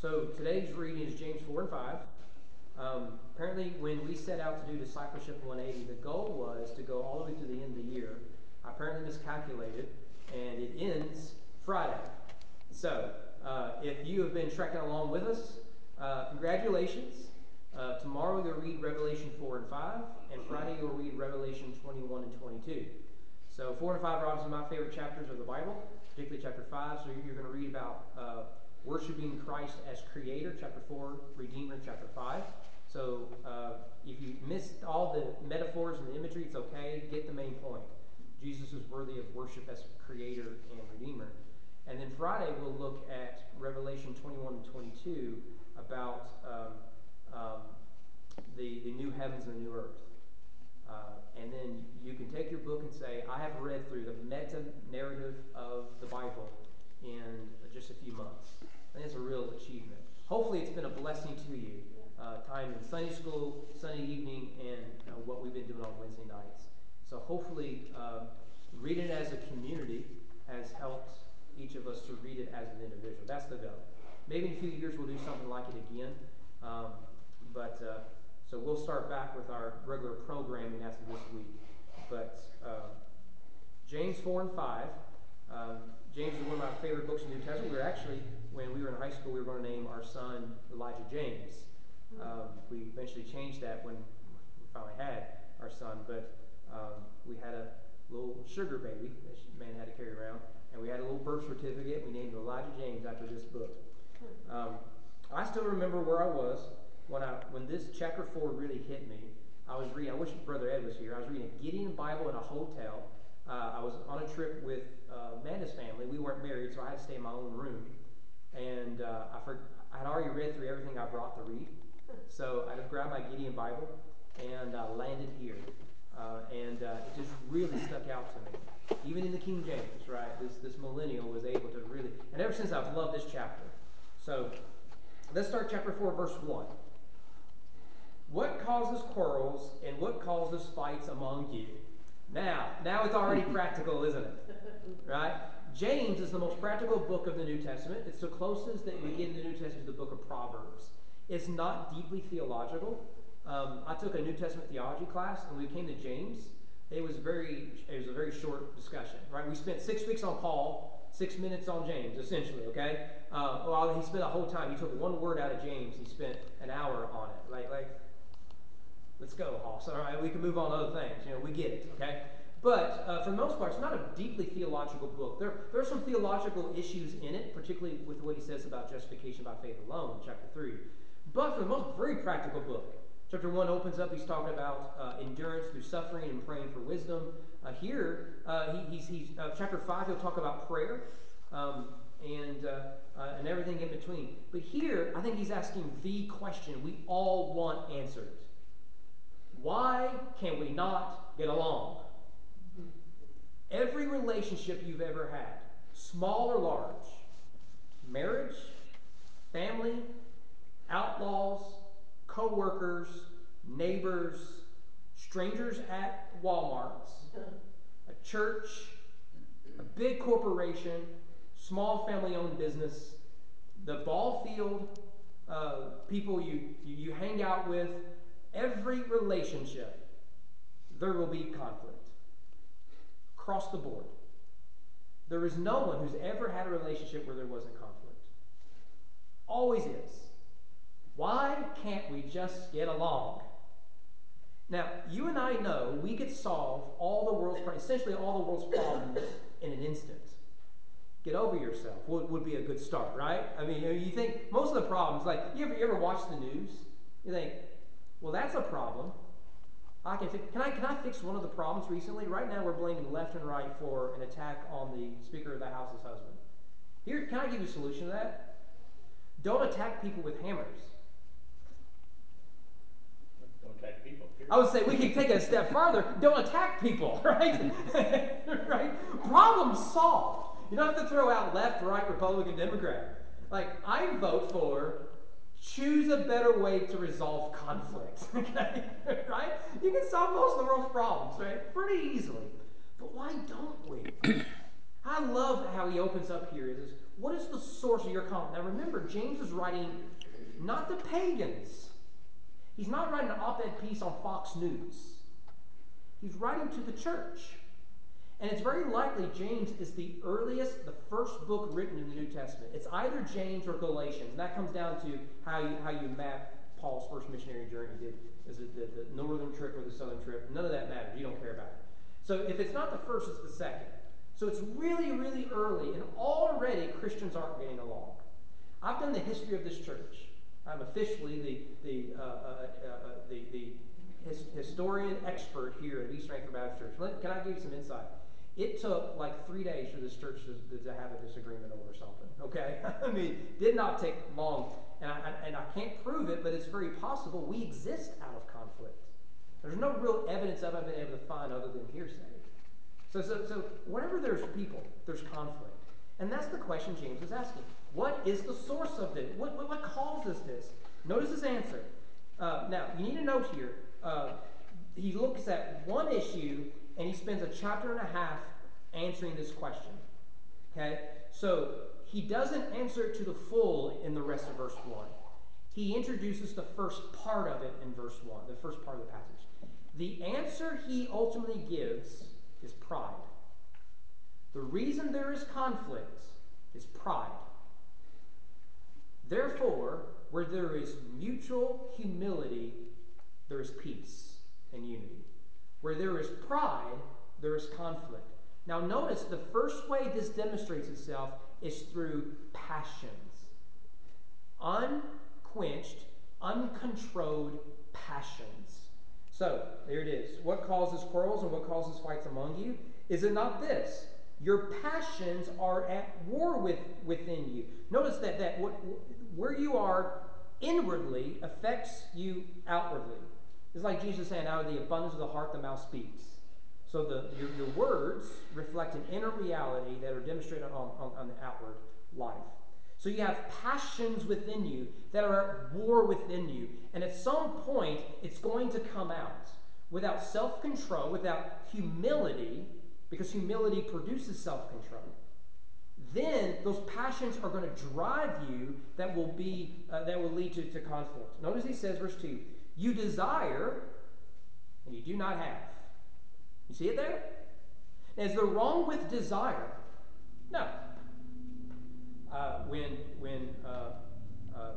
So today's reading is James 4 and 5. Um, apparently, when we set out to do Discipleship 180, the goal was to go all the way through the end of the year. I apparently miscalculated, and it ends Friday. So, uh, if you have been trekking along with us, uh, congratulations. Uh, tomorrow you'll read Revelation 4 and 5, and Friday you'll read Revelation 21 and 22. So, 4 and 5 are obviously my favorite chapters of the Bible, particularly chapter 5. So, you're going to read about uh, worshiping Christ as creator, chapter 4, Redeemer, chapter 5. So, uh, if you missed all the metaphors and the imagery, it's okay. Get the main point. Jesus is worthy of worship as creator and redeemer. And then Friday, we'll look at Revelation 21 and 22 about um, um, the, the new heavens and the new earth. Uh, and then you can take your book and say, I have read through the meta narrative of the Bible in just a few months. Think it's a real achievement. Hopefully, it's been a blessing to you. Uh, time in Sunday school, Sunday evening, and uh, what we've been doing on Wednesday nights. So hopefully, uh, reading it as a community has helped each of us to read it as an individual. That's the goal. Maybe in a few years we'll do something like it again. Um, but uh, so we'll start back with our regular programming after this week. But uh, James 4 and 5. Um, James is one of my favorite books in the New Testament. We were actually, when we were in high school, we were going to name our son Elijah James. Um, we eventually changed that when we finally had our son, but um, we had a little sugar baby that man had to carry around and we had a little birth certificate. We named Elijah James after this book. Um, I still remember where I was when I when this chapter four really hit me. I was reading. I wish Brother Ed was here. I was reading a Gideon Bible in a hotel. Uh, I was on a trip with uh, Amanda's family. We weren't married, so I had to stay in my own room. And uh, I, for, I had already read through everything I brought to read. So I just grabbed my Gideon Bible and uh, landed here. Uh, and uh, it just really stuck out to me even in the King James, right? This this millennial was able to really, and ever since I've loved this chapter. So let's start chapter four, verse one. What causes quarrels and what causes fights among you? Now, now it's already practical, isn't it? Right? James is the most practical book of the New Testament. It's the closest that we get in the New Testament to the book of Proverbs. It's not deeply theological. Um, I took a New Testament theology class, and we came to James, it was very it was a very short discussion, right? We spent six weeks on Paul, six minutes on James, essentially. Okay. Uh, well, he spent a whole time. He took one word out of James. He spent an hour on it. Like like, let's go, Hoss. All right, we can move on to other things. You know, we get it. Okay. But uh, for the most part, it's not a deeply theological book. There, there are some theological issues in it, particularly with what he says about justification by faith alone, chapter 3. But for the most, very practical book. Chapter 1 opens up, he's talking about uh, endurance through suffering and praying for wisdom. Uh, here, uh, he, he's, he's uh, chapter 5, he'll talk about prayer um, and, uh, and everything in between. But here, I think he's asking the question we all want answered Why can we not get along? Every relationship you've ever had, small or large, marriage, family, outlaws, co-workers, neighbors, strangers at Walmart's, a church, a big corporation, small family-owned business, the ball field, uh, people you, you, you hang out with, every relationship, there will be conflict across the board. There is no one who's ever had a relationship where there wasn't conflict. Always is. Why can't we just get along? Now, you and I know we could solve all the world's essentially all the world's problems in an instant. Get over yourself would, would be a good start, right? I mean, you think most of the problems, like you ever, you ever watch the news? You think, well, that's a problem. I can fix, can I can I fix one of the problems recently? Right now, we're blaming left and right for an attack on the Speaker of the House's husband. Here, can I give you a solution to that? Don't attack people with hammers. Don't attack people. Period. I would say we can take it a step farther. Don't attack people, right? right? Problem solved. You don't have to throw out left, right, Republican, Democrat. Like, I vote for choose a better way to resolve conflict. Okay? right? You can solve most of the world's problems, right? Pretty easily. But why don't we? I love how he opens up here. Is what is the source of your conflict? Now remember, James is writing not the pagans. He's not writing an op ed piece on Fox News. He's writing to the church. And it's very likely James is the earliest, the first book written in the New Testament. It's either James or Galatians. And that comes down to how you, how you map Paul's first missionary journey. Did, is it the, the northern trip or the southern trip? None of that matters. You don't care about it. So if it's not the first, it's the second. So it's really, really early, and already Christians aren't getting along. I've done the history of this church. I'm officially the, the, uh, uh, uh, uh the, the his, historian expert here at East Frankfort Baptist Church. Let, can I give you some insight? It took like three days for this church to, to have a disagreement over something. Okay, I mean, did not take long, and I, and I can't prove it, but it's very possible we exist out of conflict. There's no real evidence I've been able to find other than hearsay. So, so, so whenever there's people, there's conflict. And that's the question James is asking. What is the source of this? What, what, what causes this? Notice his answer. Uh, now, you need to note here, uh, he looks at one issue and he spends a chapter and a half answering this question. Okay? So, he doesn't answer it to the full in the rest of verse 1. He introduces the first part of it in verse 1, the first part of the passage. The answer he ultimately gives is pride. The reason there is conflict is pride. Therefore, where there is mutual humility, there is peace and unity. Where there is pride, there is conflict. Now, notice the first way this demonstrates itself is through passions unquenched, uncontrolled passions. So, there it is. What causes quarrels and what causes fights among you? Is it not this? Your passions are at war with, within you. Notice that, that what, where you are inwardly affects you outwardly. It's like Jesus saying, out of the abundance of the heart, the mouth speaks. So the, your, your words reflect an inner reality that are demonstrated on, on, on the outward life. So you have passions within you that are at war within you. And at some point, it's going to come out. Without self control, without humility, because humility produces self control, then those passions are going to drive you that will be uh, that will lead to, to conflict. Notice he says, verse 2, you desire and you do not have. You see it there? Is there wrong with desire? No uh, when when uh, uh,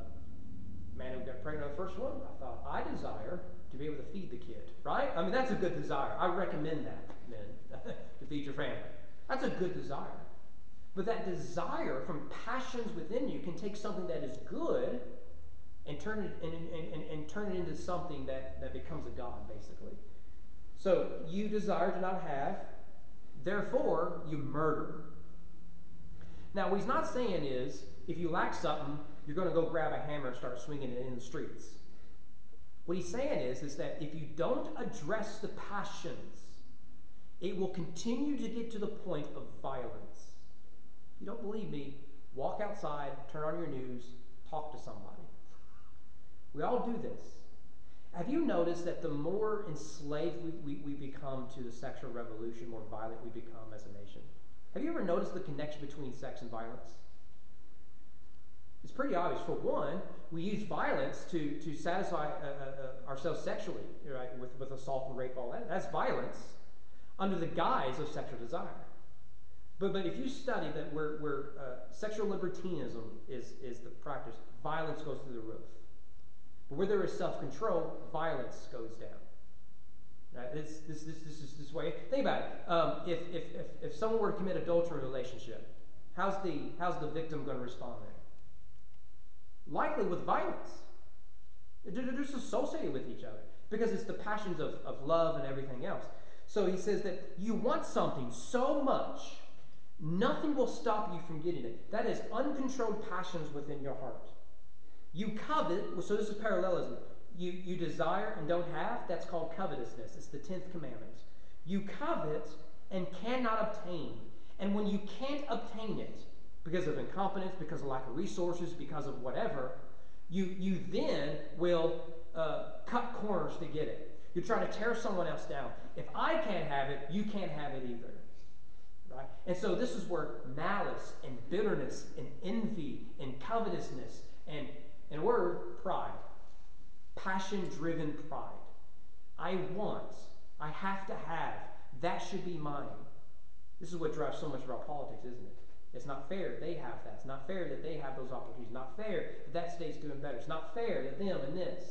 man who got pregnant on the first one, I thought I desire to be able to feed the kid, right? I mean that's a good desire. I recommend that, men, to feed your family. That's a good desire. But that desire from passions within you can take something that is good and turn it and, and, and, and turn it into something that, that becomes a God, basically. So you desire to not have, therefore you murder. Now, what he's not saying is if you lack something, you're going to go grab a hammer and start swinging it in the streets. What he's saying is, is that if you don't address the passions, it will continue to get to the point of violence. If you don't believe me, walk outside, turn on your news, talk to somebody. We all do this. Have you noticed that the more enslaved we, we, we become to the sexual revolution, more violent we become as a nation? Have you ever noticed the connection between sex and violence? It's pretty obvious. For one, we use violence to, to satisfy uh, uh, uh, ourselves sexually, right? With, with assault and rape, all that. That's violence under the guise of sexual desire. But, but if you study that where, where uh, sexual libertinism is, is the practice, violence goes through the roof. But where there is self control, violence goes down. Right? This, this, this, this is this way. Think about it. Um, if, if, if, if someone were to commit adultery in a relationship, how's the, how's the victim going to respond there? Likely with violence. They're just associated with each other because it's the passions of, of love and everything else. So he says that you want something so much, nothing will stop you from getting it. That is uncontrolled passions within your heart. You covet, so this is parallelism you, you desire and don't have, that's called covetousness. It's the 10th commandment. You covet and cannot obtain. And when you can't obtain it, because of incompetence, because of lack of resources, because of whatever, you, you then will uh, cut corners to get it. You try to tear someone else down. If I can't have it, you can't have it either. Right? And so this is where malice and bitterness and envy and covetousness and, and word, pride, passion driven pride. I want, I have to have, that should be mine. This is what drives so much of our politics, isn't it? It's not fair they have that. It's not fair that they have those opportunities. Not fair that that state's doing better. It's not fair that them and this.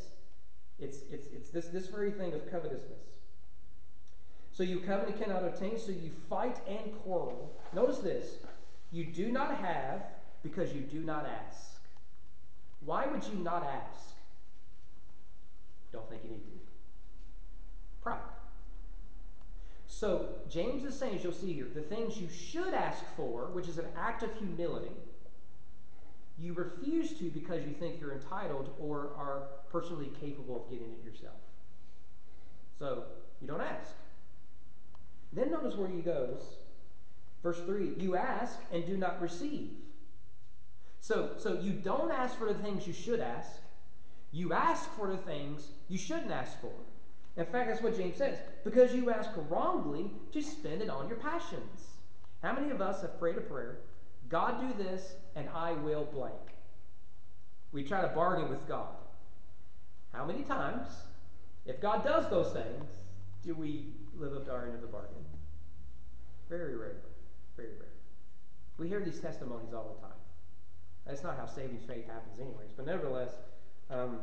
It's, it's, it's this, this very thing of covetousness. So you covet and cannot obtain, so you fight and quarrel. Notice this you do not have because you do not ask. Why would you not ask? Don't think you need to. Pride. So James is saying, as you'll see here, the things you should ask for, which is an act of humility, you refuse to because you think you're entitled or are personally capable of getting it yourself. So you don't ask. Then notice where he goes. Verse 3 You ask and do not receive. So, so you don't ask for the things you should ask. You ask for the things you shouldn't ask for. In fact, that's what James says. Because you ask wrongly to spend it on your passions. How many of us have prayed a prayer? God do this and I will blank. We try to bargain with God. How many times, if God does those things, do we live up to our end of the bargain? Very rarely. Very rarely. We hear these testimonies all the time. That's not how saving faith happens, anyways. But nevertheless, um,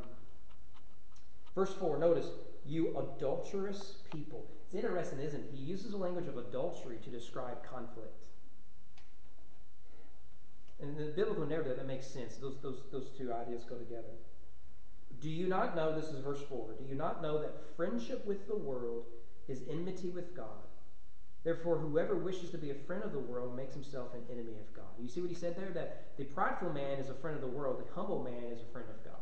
verse 4, notice, you adulterous people. It's interesting, isn't it? He uses the language of adultery to describe conflict. And in the biblical narrative, that makes sense. Those, those, those two ideas go together. Do you not know, this is verse 4, do you not know that friendship with the world is enmity with God? Therefore, whoever wishes to be a friend of the world makes himself an enemy of God. You see what he said there? That the prideful man is a friend of the world, the humble man is a friend of God.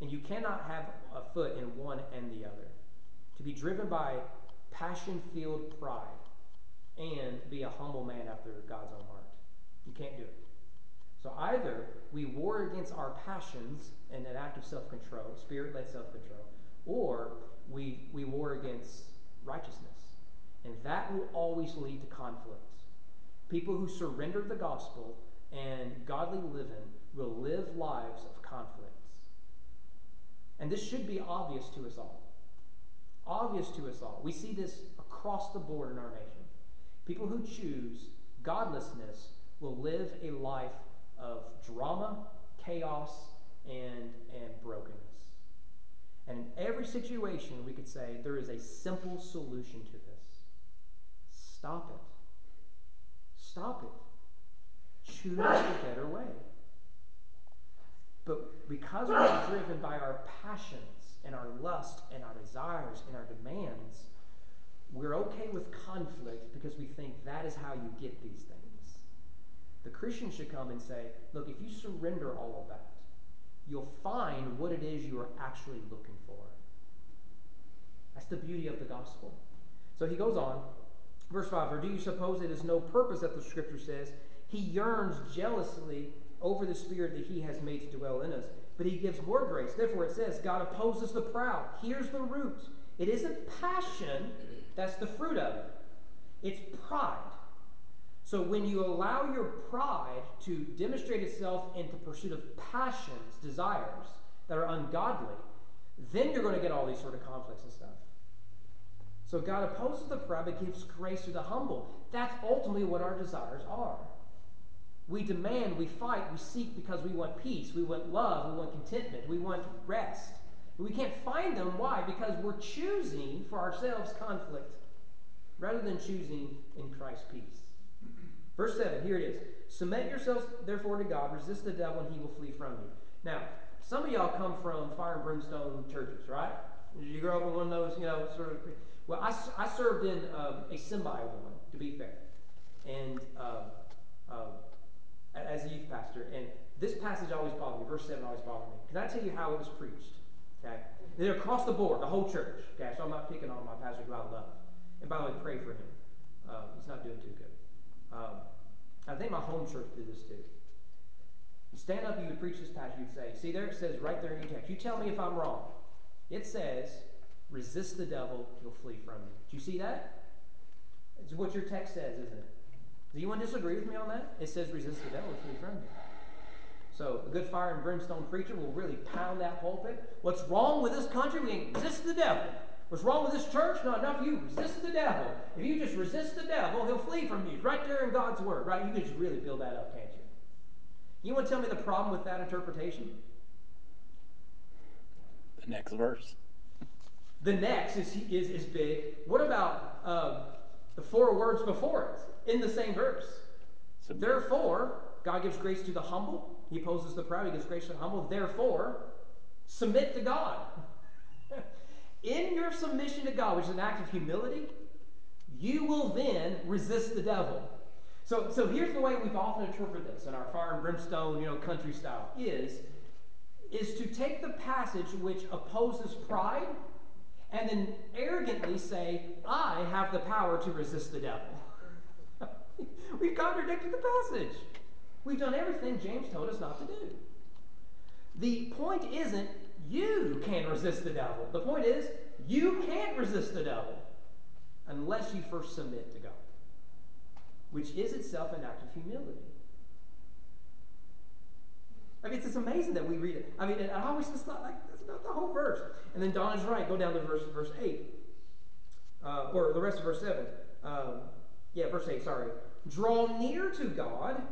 And you cannot have a foot in one and the other. To be driven by passion filled pride and be a humble man after God's own heart. You can't do it. So either we war against our passions in an act of self control, spirit led self control, or we, we war against righteousness. And that will always lead to conflict. People who surrender the gospel and godly living will live lives of conflicts. And this should be obvious to us all. Obvious to us all. We see this across the board in our nation. People who choose godlessness will live a life of drama, chaos, and, and brokenness. And in every situation, we could say there is a simple solution to this stop it. Stop it. Choose a better way. But because we're driven by our passions and our lust and our desires and our demands, we're okay with conflict because we think that is how you get these things. The Christian should come and say, look, if you surrender all of that, you'll find what it is you are actually looking for. That's the beauty of the gospel. So he goes on, verse 5 Or do you suppose it is no purpose that the scripture says, He yearns jealously over the Spirit that He has made to dwell in us? But He gives more grace. Therefore, it says, God opposes the proud. Here's the root it isn't passion that's the fruit of it, it's pride. So when you allow your pride to demonstrate itself into pursuit of passions, desires that are ungodly, then you're going to get all these sort of conflicts and stuff. So God opposes the proud but gives grace to the humble. That's ultimately what our desires are. We demand, we fight, we seek because we want peace, we want love, we want contentment, we want rest. We can't find them. Why? Because we're choosing for ourselves conflict rather than choosing in Christ's peace. Verse 7, here it is. Submit yourselves, therefore, to God. Resist the devil, and he will flee from you. Now, some of y'all come from fire and brimstone churches, right? You grow up in one of those, you know, sort of. Well, I, I served in um, a semi one, to be fair. And um, um, as a youth pastor, and this passage always bothered me. Verse 7 always bothered me. Can I tell you how it was preached? Okay? They're across the board, the whole church. Okay, so I'm not picking on my pastor who I love. And by the way, pray for him. Um, he's not doing too good. Um, I think my home church did this too. Stand up, you would preach this passage, you'd say, see there it says right there in your text. You tell me if I'm wrong. It says, resist the devil, he'll flee from you. Do you see that? It's what your text says, isn't it? Does anyone disagree with me on that? It says resist the devil, flee from you. So a good fire and brimstone preacher will really pound that pulpit. What's wrong with this country? We ain't resist the devil. What's wrong with this church? Not enough of you resist the devil. If you just resist the devil, he'll flee from you. Right there in God's word, right? You can just really build that up, can't you? You want to tell me the problem with that interpretation? The next verse. The next is, is, is big. What about um, the four words before it in the same verse? Submit. Therefore, God gives grace to the humble. He opposes the proud. He gives grace to the humble. Therefore, submit to God. in your submission to God, which is an act of humility, you will then resist the devil. So, so here's the way we've often interpreted this in our fire and brimstone, you know, country style is, is to take the passage which opposes pride and then arrogantly say, I have the power to resist the devil. We've contradicted the passage. We've done everything James told us not to do. The point isn't you can resist the devil. The point is you can't resist the devil unless you first submit to God, which is itself an act of humility. Mean, it's just amazing that we read it. I mean, I always just thought like that's not the whole verse. And then Don is right. Go down to verse verse eight, uh, or the rest of verse seven. Um, yeah, verse eight. Sorry. Draw near to God;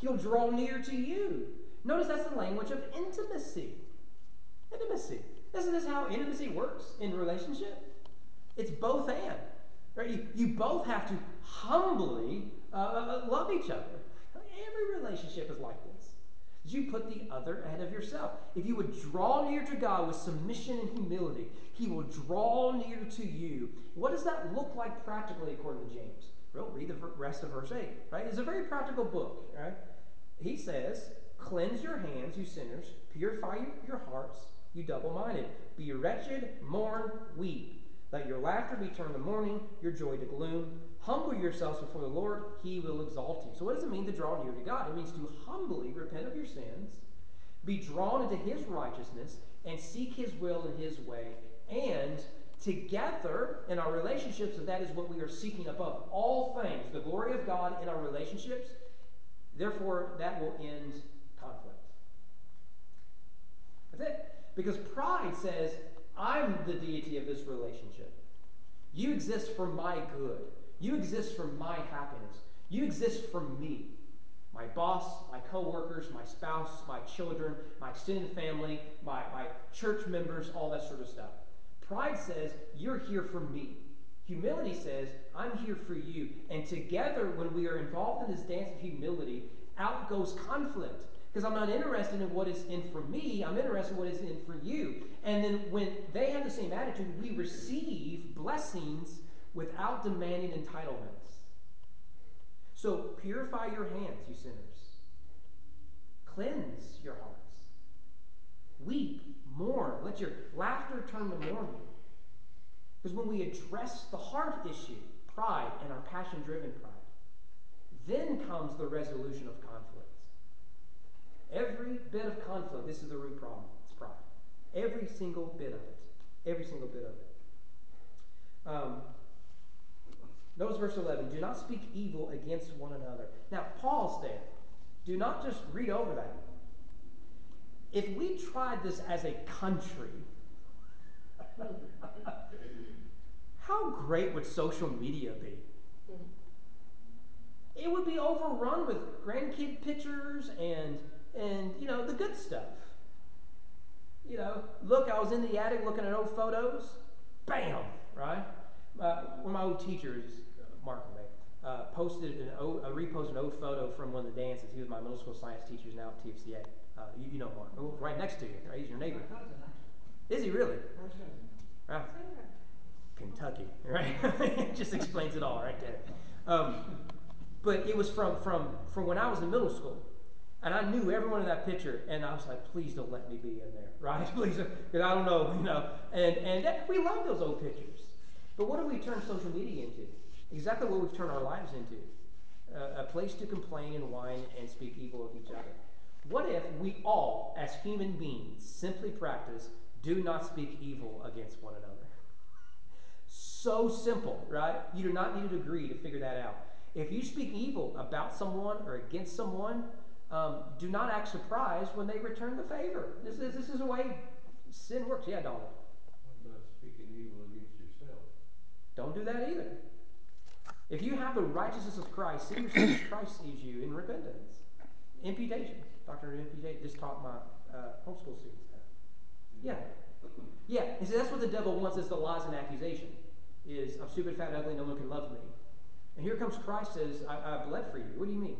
He'll draw near to you. Notice that's the language of intimacy. Intimacy. Isn't this how intimacy works in relationship? It's both and. Right? You, you both have to humbly uh, uh love each other. Every relationship is like this. You put the other ahead of yourself. If you would draw near to God with submission and humility, He will draw near to you. What does that look like practically according to James? Well, read the rest of verse 8, right? It's a very practical book, right? He says, Cleanse your hands, you sinners, purify your hearts, you double minded. Be wretched, mourn, weep. Let your laughter be turned to mourning, your joy to gloom. Humble yourselves before the Lord, he will exalt you. So, what does it mean to draw near to God? It means to humbly repent of your sins, be drawn into his righteousness, and seek his will and his way. And together in our relationships, and that is what we are seeking above all things the glory of God in our relationships. Therefore, that will end conflict. That's it. Because pride says, I'm the deity of this relationship. You exist for my good. You exist for my happiness. You exist for me. My boss, my coworkers, my spouse, my children, my extended family, my, my church members, all that sort of stuff. Pride says, You're here for me. Humility says, I'm here for you. And together, when we are involved in this dance of humility, out goes conflict. Because I'm not interested in what is in for me, I'm interested in what is in for you. And then when they have the same attitude, we receive blessings without demanding entitlements. So purify your hands, you sinners. Cleanse your hearts. Weep, mourn. Let your laughter turn to mourning. Because when we address the heart issue, pride and our passion driven pride, then comes the resolution of conflict. Every bit of conflict, this is the root problem. It's pride. Every single bit of it. Every single bit of it. Um, notice verse 11. Do not speak evil against one another. Now, pause there. Do not just read over that. If we tried this as a country, how great would social media be? It would be overrun with grandkid pictures and and you know the good stuff. You know, look, I was in the attic looking at old photos. Bam, right? Uh, one of my old teachers, Mark uh, posted an old, uh, reposted an old photo from one of the dances. He was my middle school science teacher now at TFCA. Uh, you, you, know Mark, oh, right next to you, right? He's your neighbor. Is he really? Right. Kentucky, right? it just explains it all right there. Um, but it was from from from when I was in middle school. And I knew everyone in that picture, and I was like, please don't let me be in there, right? please, because I don't know, you know. And, and that, we love those old pictures. But what do we turn social media into? Exactly what we've turned our lives into uh, a place to complain and whine and speak evil of each other. What if we all, as human beings, simply practice do not speak evil against one another? So simple, right? You do not need a degree to figure that out. If you speak evil about someone or against someone, um, do not act surprised when they return the favor. This is, this is the way sin works. Yeah, Donald. What about speaking evil against yourself? Don't do that either. If you have the righteousness of Christ, see yourself as Christ sees you in repentance. Imputation. Dr. Imputation just taught my uh, homeschool students that. Yeah. Yeah. And see, that's what the devil wants is the lies and accusation. Is I'm stupid, fat, ugly, no one can love me. And here comes Christ says, I, I bled for you. What do you mean?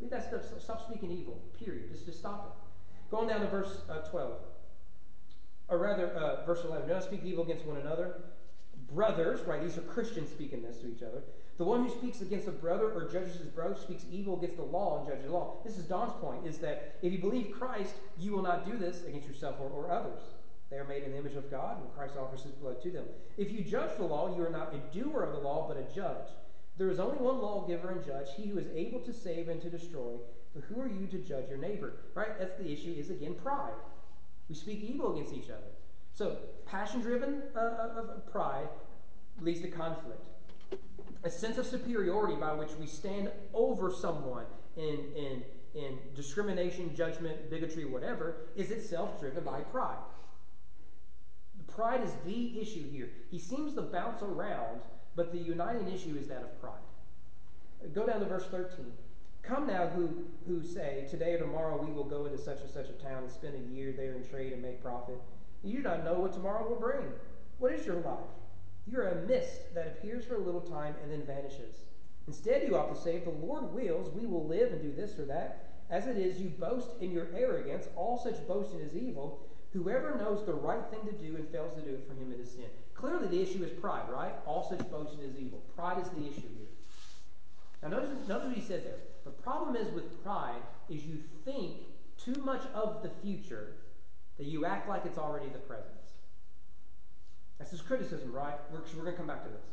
Leave that stuff. Stop speaking evil. Period. Just, just stop it. Going down to verse uh, 12. Or rather, uh, verse 11. Do not speak evil against one another brothers, right? These are Christians speaking this to each other. The one who speaks against a brother or judges his brother speaks evil against the law and judges the law. This is Don's point, is that if you believe Christ, you will not do this against yourself or, or others. They are made in the image of God, and Christ offers his blood to them. If you judge the law, you are not a doer of the law, but a judge. There is only one lawgiver and judge, he who is able to save and to destroy. But who are you to judge your neighbor? Right? That's the issue, is again pride. We speak evil against each other. So, passion driven uh, of pride leads to conflict. A sense of superiority by which we stand over someone in, in, in discrimination, judgment, bigotry, whatever, is itself driven by pride. Pride is the issue here. He seems to bounce around, but the uniting issue is that of pride. Go down to verse 13. Come now, who, who say, Today or tomorrow we will go into such and such a town and spend a year there in trade and make profit. You do not know what tomorrow will bring. What is your life? You are a mist that appears for a little time and then vanishes. Instead, you ought to say, If the Lord wills, we will live and do this or that. As it is, you boast in your arrogance. All such boasting is evil. Whoever knows the right thing to do and fails to do it, for him it is sin. Clearly, the issue is pride, right? All such boasting is evil. Pride is the issue here. Now, notice, notice what he said there. The problem is with pride is you think too much of the future that you act like it's already the present. That's his criticism, right? We're, we're going to come back to this.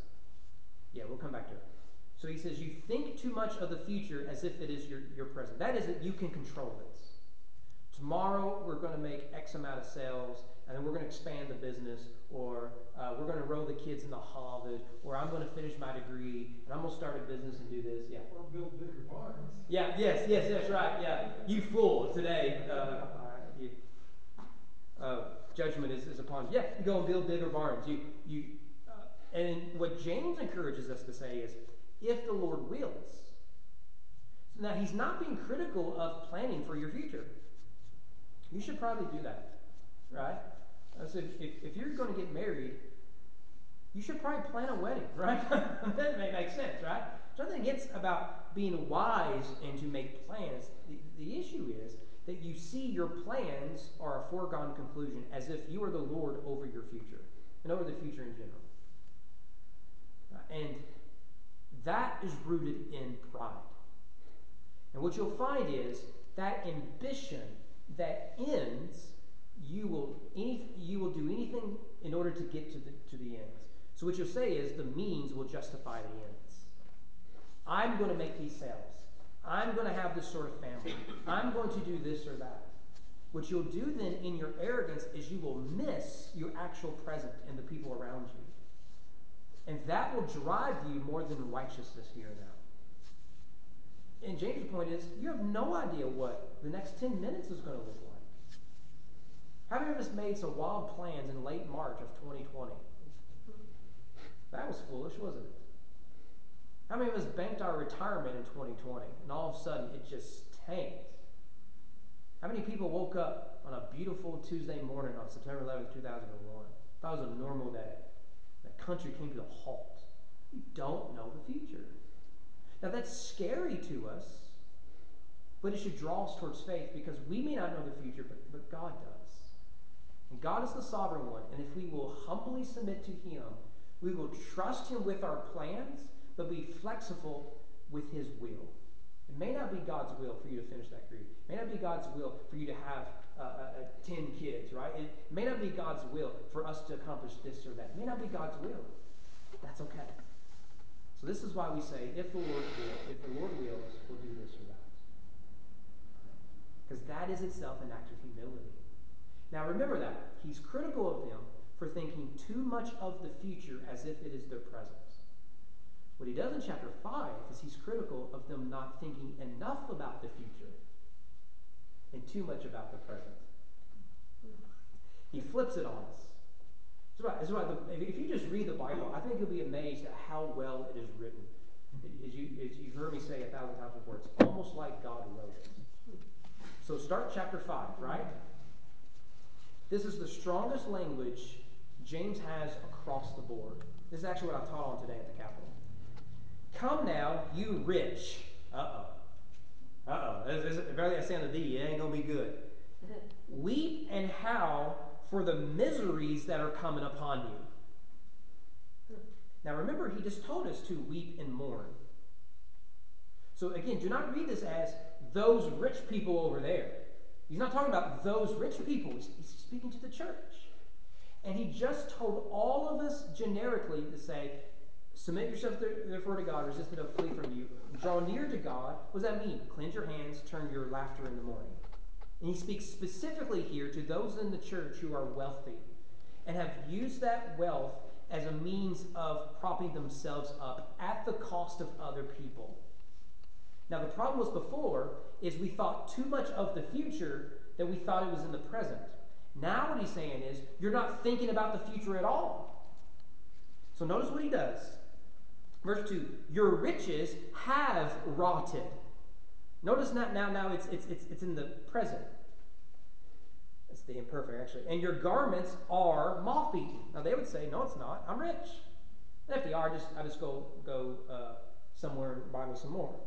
Yeah, we'll come back to it. So he says, You think too much of the future as if it is your, your present. That is that you can control this. Tomorrow, we're going to make X amount of sales, and then we're going to expand the business, or uh, we're going to enroll the kids in the Harvard, or I'm going to finish my degree, and I'm going to start a business and do this. Yeah. Or build bigger barns. Yeah, yes, yes, that's right. Yeah. You fool today. Uh, you, judgment is, is upon you. Yeah, you go and build bigger barns. You, you, uh, and what James encourages us to say is, if the Lord wills. So now he's not being critical of planning for your future. You should probably do that, right? So if, if, if you're going to get married, you should probably plan a wedding, right? that may make sense, right? Something against about being wise and to make plans. The, the issue is that you see your plans are a foregone conclusion as if you are the Lord over your future and over the future in general. And that is rooted in pride. And what you'll find is that ambition that ends, you will, any, you will do anything in order to get to the, to the ends. So what you'll say is the means will justify the ends. I'm going to make these sales. I'm going to have this sort of family. I'm going to do this or that. What you'll do then in your arrogance is you will miss your actual present and the people around you. And that will drive you more than righteousness here and now. And James' point is you have no idea what the next 10 minutes is going to look like. How many of us made some wild plans in late March of 2020? That was foolish, wasn't it? How many of us banked our retirement in 2020 and all of a sudden it just tanked? How many people woke up on a beautiful Tuesday morning on September 11th, 2001? That was a normal day. The country came to a halt. You don't know the future. Now that's scary to us, but it should draw us towards faith because we may not know the future, but, but God does. And God is the sovereign one. And if we will humbly submit to Him, we will trust Him with our plans but be flexible with His will. It may not be God's will for you to finish that degree. It may not be God's will for you to have uh, uh, uh 10 kids, right? It may not be God's will for us to accomplish this or that. It may not be God's will. That's okay. So this is why we say, if the Lord will, if the Lord wills, we'll do this or that. Because that is itself an act of humility. Now remember that. He's critical of them for thinking too much of the future as if it is their present. What he does in chapter 5 is he's critical of them not thinking enough about the future and too much about the present. He flips it on us. It's right, it's right. The, if you just read the Bible, I think you'll be amazed at how well it is written. As, you, as you've heard me say a thousand times before, it's almost like God wrote it. So start chapter 5, right? This is the strongest language James has across the board. This is actually what I taught on today at the Capitol. Come now, you rich. Uh oh. Uh oh. That's Barely I sound a D. It ain't going to be good. Weep and howl for the miseries that are coming upon you. Now remember, he just told us to weep and mourn. So again, do not read this as those rich people over there. He's not talking about those rich people, he's, he's speaking to the church. And he just told all of us generically to say, Submit yourself therefore to God, resist it, will flee from you. Draw near to God. What does that mean? Cleanse your hands, turn your laughter in the morning. And he speaks specifically here to those in the church who are wealthy and have used that wealth as a means of propping themselves up at the cost of other people. Now, the problem was before is we thought too much of the future that we thought it was in the present. Now, what he's saying is you're not thinking about the future at all. So, notice what he does. Verse 2 Your riches have rotted. Notice that now, now it's, it's, it's, it's in the present. That's the imperfect, actually. And your garments are moth eaten. Now, they would say, No, it's not. I'm rich. And if they are, just, I just go, go uh, somewhere and buy me some more.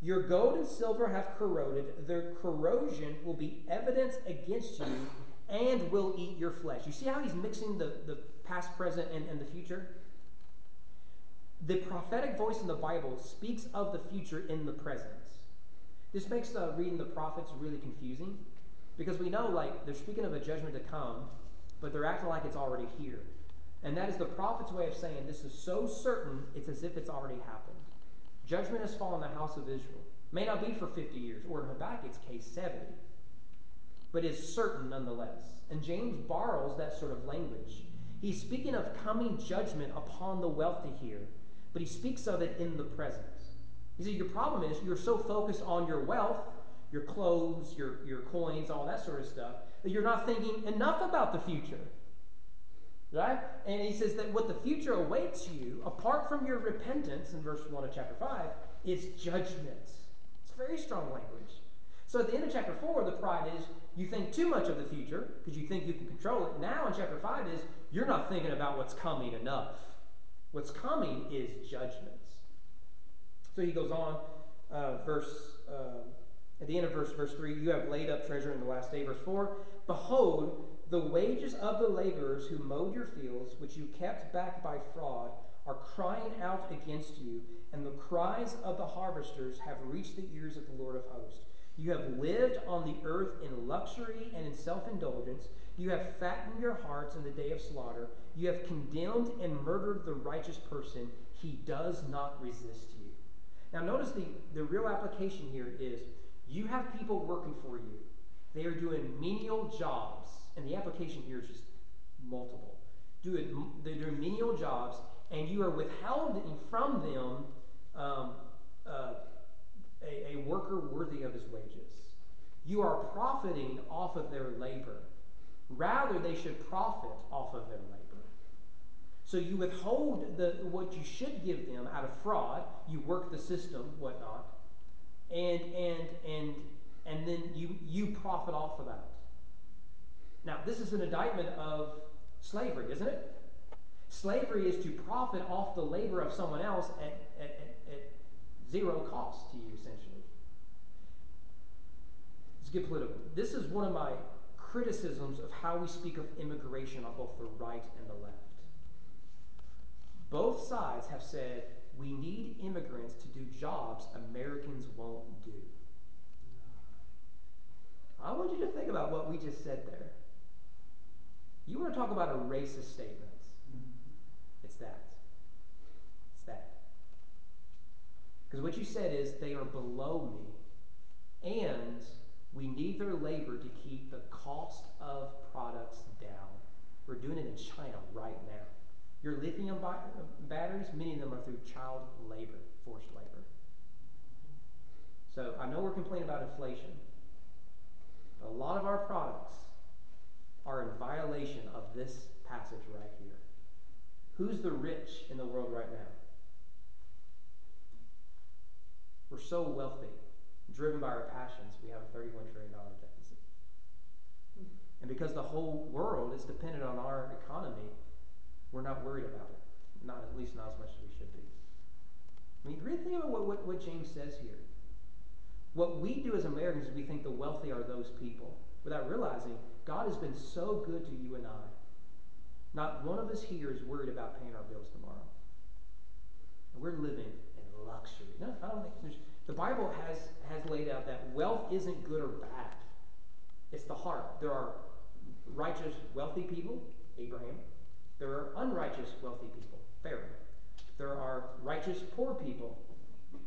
Your gold and silver have corroded. Their corrosion will be evidence against you and will eat your flesh. You see how he's mixing the, the past, present, and, and the future? The prophetic voice in the Bible speaks of the future in the present. This makes uh, reading the prophets really confusing because we know, like, they're speaking of a judgment to come, but they're acting like it's already here. And that is the prophet's way of saying this is so certain, it's as if it's already happened. Judgment has fallen on the house of Israel. May not be for 50 years, or in Habakkuk's case, 70, but is certain nonetheless. And James borrows that sort of language. He's speaking of coming judgment upon the wealthy here, but he speaks of it in the present. You see, your problem is you're so focused on your wealth, your clothes, your, your coins, all that sort of stuff, that you're not thinking enough about the future. Right? And he says that what the future awaits you, apart from your repentance, in verse 1 of chapter 5, is judgment. It's very strong language. So at the end of chapter 4, the pride is you think too much of the future because you think you can control it. Now in chapter 5 is you're not thinking about what's coming enough. What's coming is judgments. So he goes on, uh, verse uh, at the end of verse verse three, you have laid up treasure in the last day. Verse four, behold, the wages of the laborers who mowed your fields, which you kept back by fraud, are crying out against you, and the cries of the harvesters have reached the ears of the Lord of hosts. You have lived on the earth in luxury and in self indulgence. You have fattened your hearts in the day of slaughter. You have condemned and murdered the righteous person. He does not resist you. Now, notice the, the real application here is you have people working for you. They are doing menial jobs, and the application here is just multiple. Doing, they're doing menial jobs, and you are withholding from them um, uh, a, a worker worthy of his wages. You are profiting off of their labor. Rather, they should profit off of their labor. So you withhold the, what you should give them out of fraud. You work the system, whatnot, and and and and then you you profit off of that. Now, this is an indictment of slavery, isn't it? Slavery is to profit off the labor of someone else at, at, at, at zero cost to you, essentially. Let's get political. This is one of my criticisms of how we speak of immigration on both the right and the left. Both sides have said we need immigrants to do jobs Americans won't do. I want you to think about what we just said there. You want to talk about a racist statement? It's that. It's that. Because what you said is they are below me, and we need their labor to keep the cost of products down. We're doing it in China right now. Your lithium batteries, many of them are through child labor, forced labor. So I know we're complaining about inflation. But a lot of our products are in violation of this passage right here. Who's the rich in the world right now? We're so wealthy, driven by our passions, we have a $31 trillion deficit. Hmm. And because the whole world is dependent on our economy, we're not worried about it. Not at least not as much as we should be. I mean, really think about what, what, what James says here. What we do as Americans is we think the wealthy are those people, without realizing God has been so good to you and I. Not one of us here is worried about paying our bills tomorrow. And we're living in luxury. No, I don't think there's the Bible has has laid out that wealth isn't good or bad. It's the heart. There are righteous, wealthy people, Abraham. There are unrighteous, wealthy people, Pharaoh. There are righteous, poor people,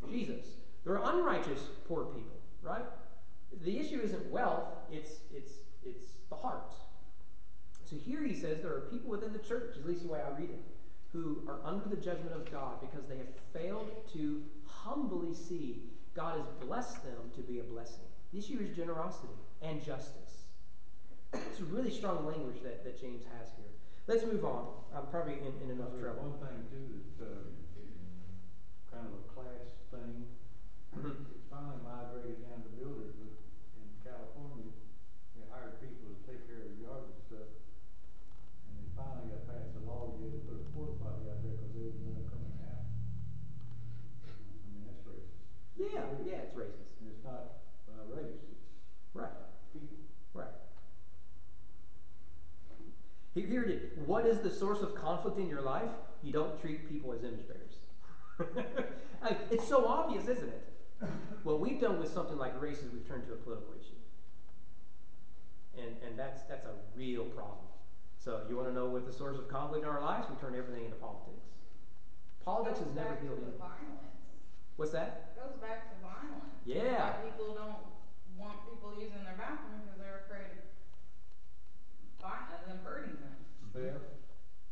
Jesus. There are unrighteous, poor people, right? The issue isn't wealth, it's, it's, it's the heart. So here he says there are people within the church, at least the way I read it, who are under the judgment of God because they have failed to humbly see God has blessed them to be a blessing. The issue is generosity and justice. It's a really strong language that, that James has here. Let's move on. I'm probably in, in enough There's trouble. One thing too, that's, uh, kind of a class thing. Mhm. It's finally migrated down to builders, but in California, they hired people to take care of the yard and stuff. And they finally got passed a law, you had to put a porta potty out there because there was none coming out. I mean, that's racist. Yeah, yeah, it's racist. And it's not, uh, race, it's Right, people. right. Here, here it is. What is the source of conflict in your life? You don't treat people as image bearers. It's so obvious, isn't it? What we've done with something like race is we've turned to a political issue. And, and that's, that's a real problem. So you want to know what the source of conflict in our lives? We turn everything into politics. Politics has never healed anything. violence. What's that? Goes back to violence. Yeah. Why people don't want people using their bathroom because they're afraid of vi- them hurting them. Theft.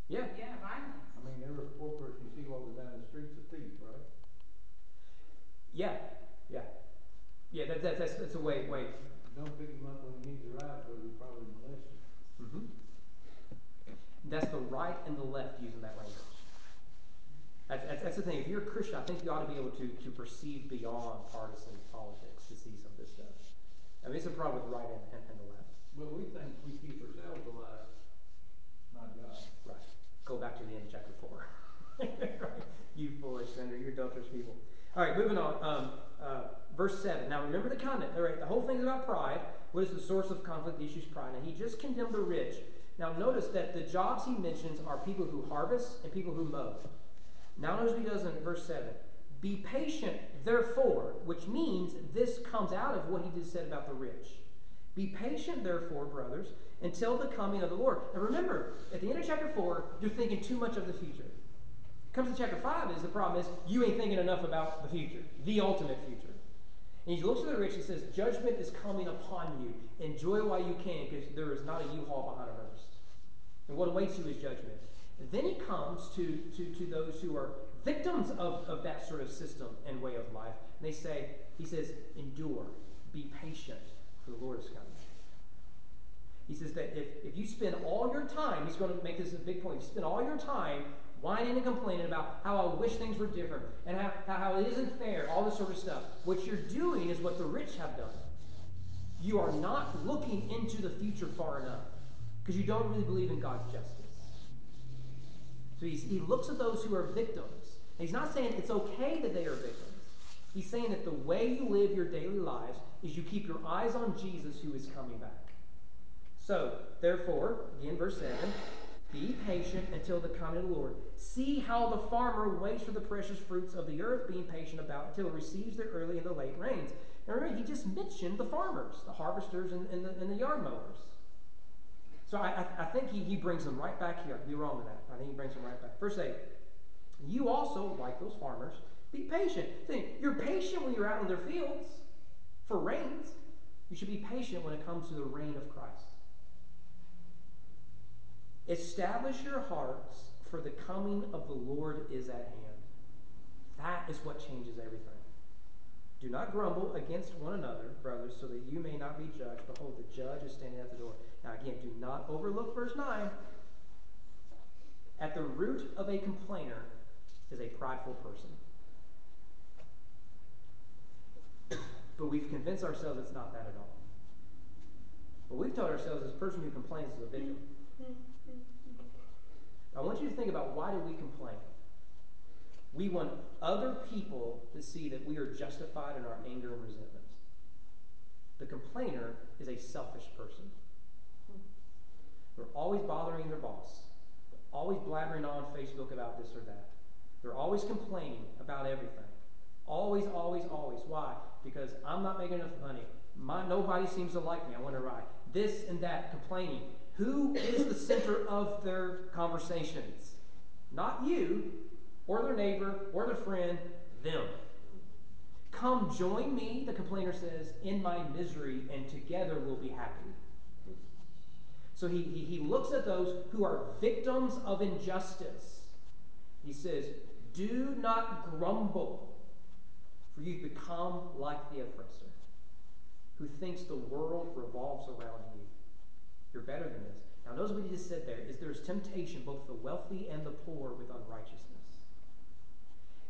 Yeah. Yeah, violence. I mean, every poor person you see walking down the street's a thief, right? Yeah. Yeah. Yeah, that, that, that's, that's a way, way. Don't pick him up when he needs a ride because he probably molested. hmm That's the right and the left using that language. That's, that's, that's the thing. If you're a Christian, I think you ought to be able to, to perceive beyond partisan politics to see some of this stuff. I mean, it's a problem with the right and, and, and the left. Well, we think we keep ourselves alive, not God. Right. Go back to the end of chapter 4. right. You adulterous people. All right, moving on. Um, uh, verse 7. Now remember the content. All right, the whole thing's about pride. What is the source of conflict? The issue is pride. Now he just condemned the rich. Now notice that the jobs he mentions are people who harvest and people who mow. Now notice what he does in verse 7. Be patient, therefore, which means this comes out of what he just said about the rich. Be patient, therefore, brothers, until the coming of the Lord. And remember, at the end of chapter 4, you're thinking too much of the future. Comes to chapter 5 is the problem is you ain't thinking enough about the future, the ultimate future. And he looks at the rich and says, Judgment is coming upon you. Enjoy while you can, because there is not a U-Haul behind a hearse. And what awaits you is judgment. And then he comes to, to, to those who are victims of, of that sort of system and way of life. And they say, he says, endure, be patient, for the Lord is coming. He says that if, if you spend all your time, he's going to make this a big point, if you spend all your time whining and complaining about how I wish things were different and how, how, it isn't fair, all this sort of stuff, what you're doing is what the rich have done. You are not looking into the future far enough because you don't really believe in God's justice. So he looks at those who are victims. And he's not saying it's okay that they are victims. He's saying that the way you live your daily lives is you keep your eyes on Jesus who is coming back. So, therefore, again, verse 7 be patient until the coming of the Lord. See how the farmer waits for the precious fruits of the earth, being patient about until it receives the early and the late rains. Remember, he just mentioned the farmers, the harvesters, and, and, the, and the yard mowers. So I, I, I think he, he brings them right back here. I could be wrong with that. I think he brings them right back. Verse 8. You also, like those farmers, be patient. Think, you're patient when you're out in their fields for rains. You should be patient when it comes to the reign of Christ. Establish your hearts for the coming of the Lord is at hand. That is what changes everything. Do not grumble against one another, brothers, so that you may not be judged. Behold, the judge is standing at the door. Now, again, do not overlook verse 9. At the root of a complainer is a prideful person. But we've convinced ourselves it's not that at all. But we've told ourselves this person who complains is a victim. Mm-hmm. I want you to think about why do we complain? We want other people to see that we are justified in our anger and resentment. The complainer is a selfish person. They're always bothering their boss. They're always blabbering on Facebook about this or that. They're always complaining about everything. Always, always, always. Why? Because I'm not making enough money. My, nobody seems to like me. I want to why. This and that, complaining. Who is the center of their conversations? Not you, or their neighbor, or their friend, them. Come join me, the complainer says, in my misery, and together we'll be happy. So he, he, he looks at those who are victims of injustice. He says, Do not grumble, for you've become like the oppressor, who thinks the world revolves around you. You're better than this. Now, notice what he just said there is there's temptation, both the wealthy and the poor, with unrighteousness.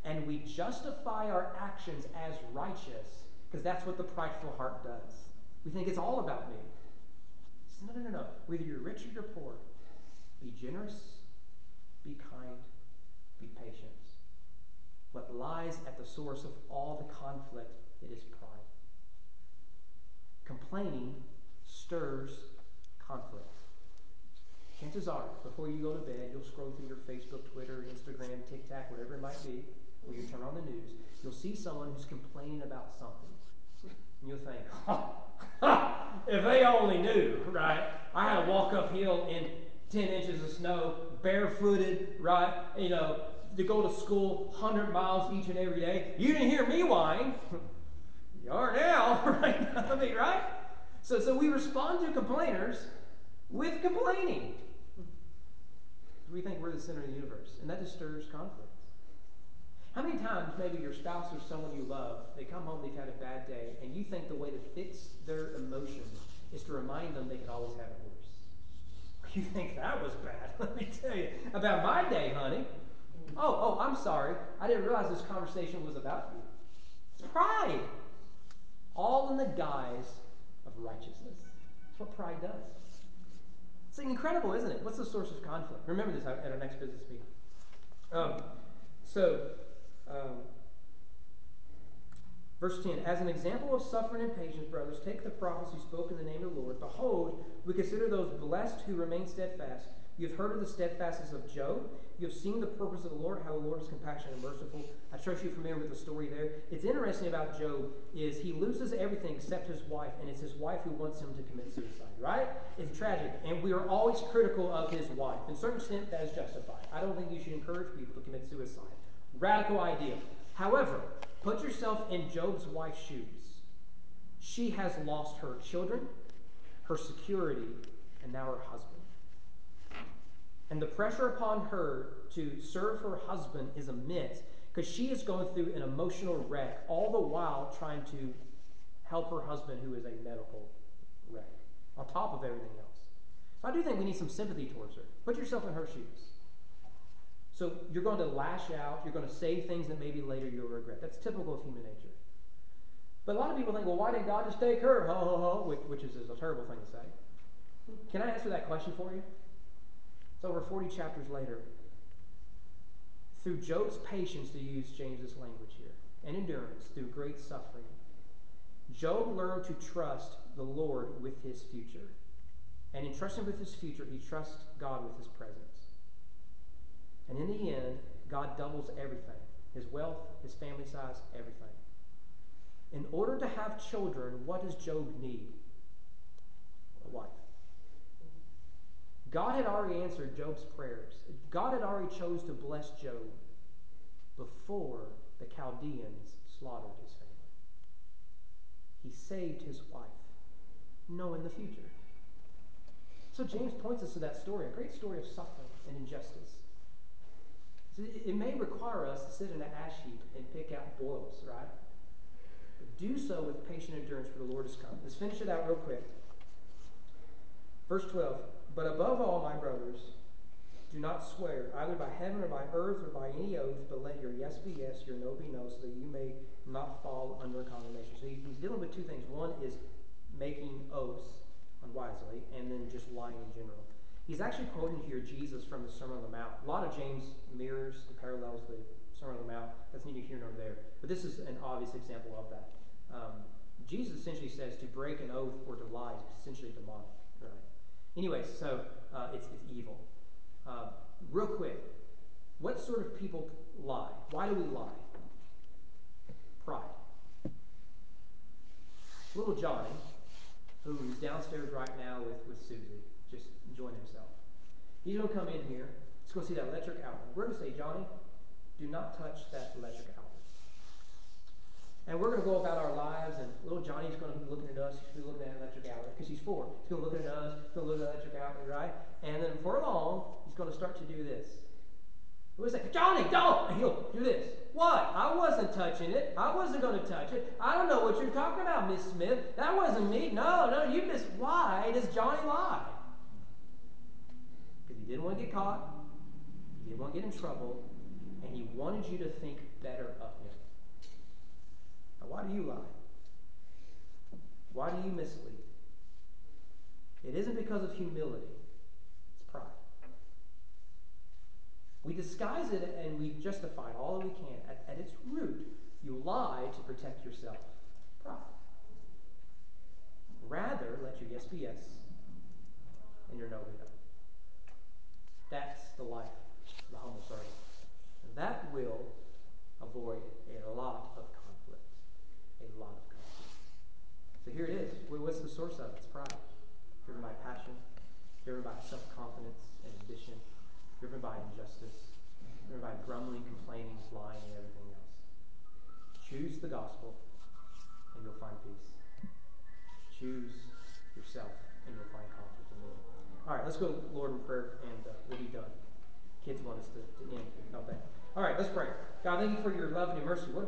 And we justify our actions as righteous because that's what the prideful heart does. We think it's all about me. No, no, no, no. Whether you're rich or you're poor, be generous, be kind, be patient. What lies at the source of all the conflict, it is pride. Complaining stirs conflict. Chances are, before you go to bed, you'll scroll through your Facebook, Twitter, Instagram, TikTok, whatever it might be, or you turn on the news, you'll see someone who's complaining about something. And you'll think, if they only knew, right? I had to walk uphill in 10 inches of snow, barefooted, right? You know, to go to school 100 miles each and every day. You didn't hear me whine. you are now, right? I mean, right? So, so we respond to complainers with complaining. We think we're the center of the universe, and that stirs conflict. How many times, maybe your spouse or someone you love, they come home, they've had a bad day, and you think the way to fix their emotions is to remind them they can always have it worse? You think that was bad? Let me tell you about my day, honey. Oh, oh, I'm sorry. I didn't realize this conversation was about you. It's pride. All in the guise of righteousness. That's what pride does. It's incredible, isn't it? What's the source of conflict? Remember this at our next business meeting. Um, so, um, verse 10 As an example of suffering and patience, brothers, take the prophets who spoke in the name of the Lord. Behold, we consider those blessed who remain steadfast. You have heard of the steadfastness of Job. You have seen the purpose of the Lord, how the Lord is compassionate and merciful. I trust you're familiar with the story there. It's interesting about Job is he loses everything except his wife, and it's his wife who wants him to commit suicide, right? It's tragic. And we are always critical of his wife. In certain extent, that is justified. I don't think you should encourage people to commit suicide. Radical idea. However, put yourself in Job's wife's shoes. She has lost her children, her security, and now her husband. And the pressure upon her to serve her husband is immense because she is going through an emotional wreck, all the while trying to help her husband, who is a medical wreck, on top of everything else. So I do think we need some sympathy towards her. Put yourself in her shoes. So you're going to lash out, you're going to say things that maybe later you'll regret. That's typical of human nature. But a lot of people think, well, why didn't God just take her? Ho, ho, ho, which, which is a terrible thing to say. Can I answer that question for you? It's over 40 chapters later. Through Job's patience, to use James's language here, and endurance, through great suffering, Job learned to trust the Lord with his future. And in trusting with his future, he trusts God with his present. And in the end, God doubles everything his wealth, his family size, everything. In order to have children, what does Job need? A wife. God had already answered Job's prayers. God had already chose to bless Job before the Chaldeans slaughtered his family. He saved his wife, knowing the future. So James points us to that story, a great story of suffering and injustice. It may require us to sit in an ash heap and pick out boils, right? But do so with patient endurance, for the Lord has come. Let's finish it out real quick. Verse 12. But above all, my brothers, do not swear, either by heaven or by earth or by any oath, but let your yes be yes, your no be no, so that you may not fall under condemnation. So he's dealing with two things. One is making oaths unwisely, and then just lying in general. He's actually quoting here Jesus from the Sermon on the Mount. A lot of James mirrors and parallels the Sermon on the Mount. That's neither here nor there. But this is an obvious example of that. Um, Jesus essentially says to break an oath or to lie is essentially demonic. Anyway, so uh, it's, it's evil. Uh, real quick, what sort of people lie? Why do we lie? Pride. Little Johnny, who's downstairs right now with, with Susie, just enjoying himself. He's going to come in here. Going to see that electric outlet. We're going to say, Johnny, do not touch that electric outlet. And we're going to go about our lives, and little Johnny's going to be looking at us. He's going to be looking at that electric outlet because he's four. He's going to look at us. He's going to look at the electric outlet, right? And then before long, he's going to start to do this. We'll say, Johnny, don't! And he'll do this. What? I wasn't touching it. I wasn't going to touch it. I don't know what you're talking about, Miss Smith. That wasn't me. No, no, you missed. Why does Johnny lie? Because he didn't want to get caught. He didn't want to get in trouble. And he wanted you to think better why do you lie? Why do you mislead? It isn't because of humility, it's pride. We disguise it and we justify it all that we can. At, at its root, you lie to protect yourself. Pride. Rather, let your yes be yes and your no be no. That's the life of the humble servant. And that will avoid a lot of conflict. A lot of conflict. So here it is. What's the source of it? It's pride. Driven by passion, driven by self confidence and ambition, driven by injustice, driven by grumbling, complaining, lying, and everything else. Choose the gospel, and you'll find peace. Choose yourself, and you'll find conflict and meaning. All right, let's go, Lord, in prayer, and uh, we'll be done. Kids want us to, to end. Not. All right, let's pray. God, thank you for your love and your mercy. What, what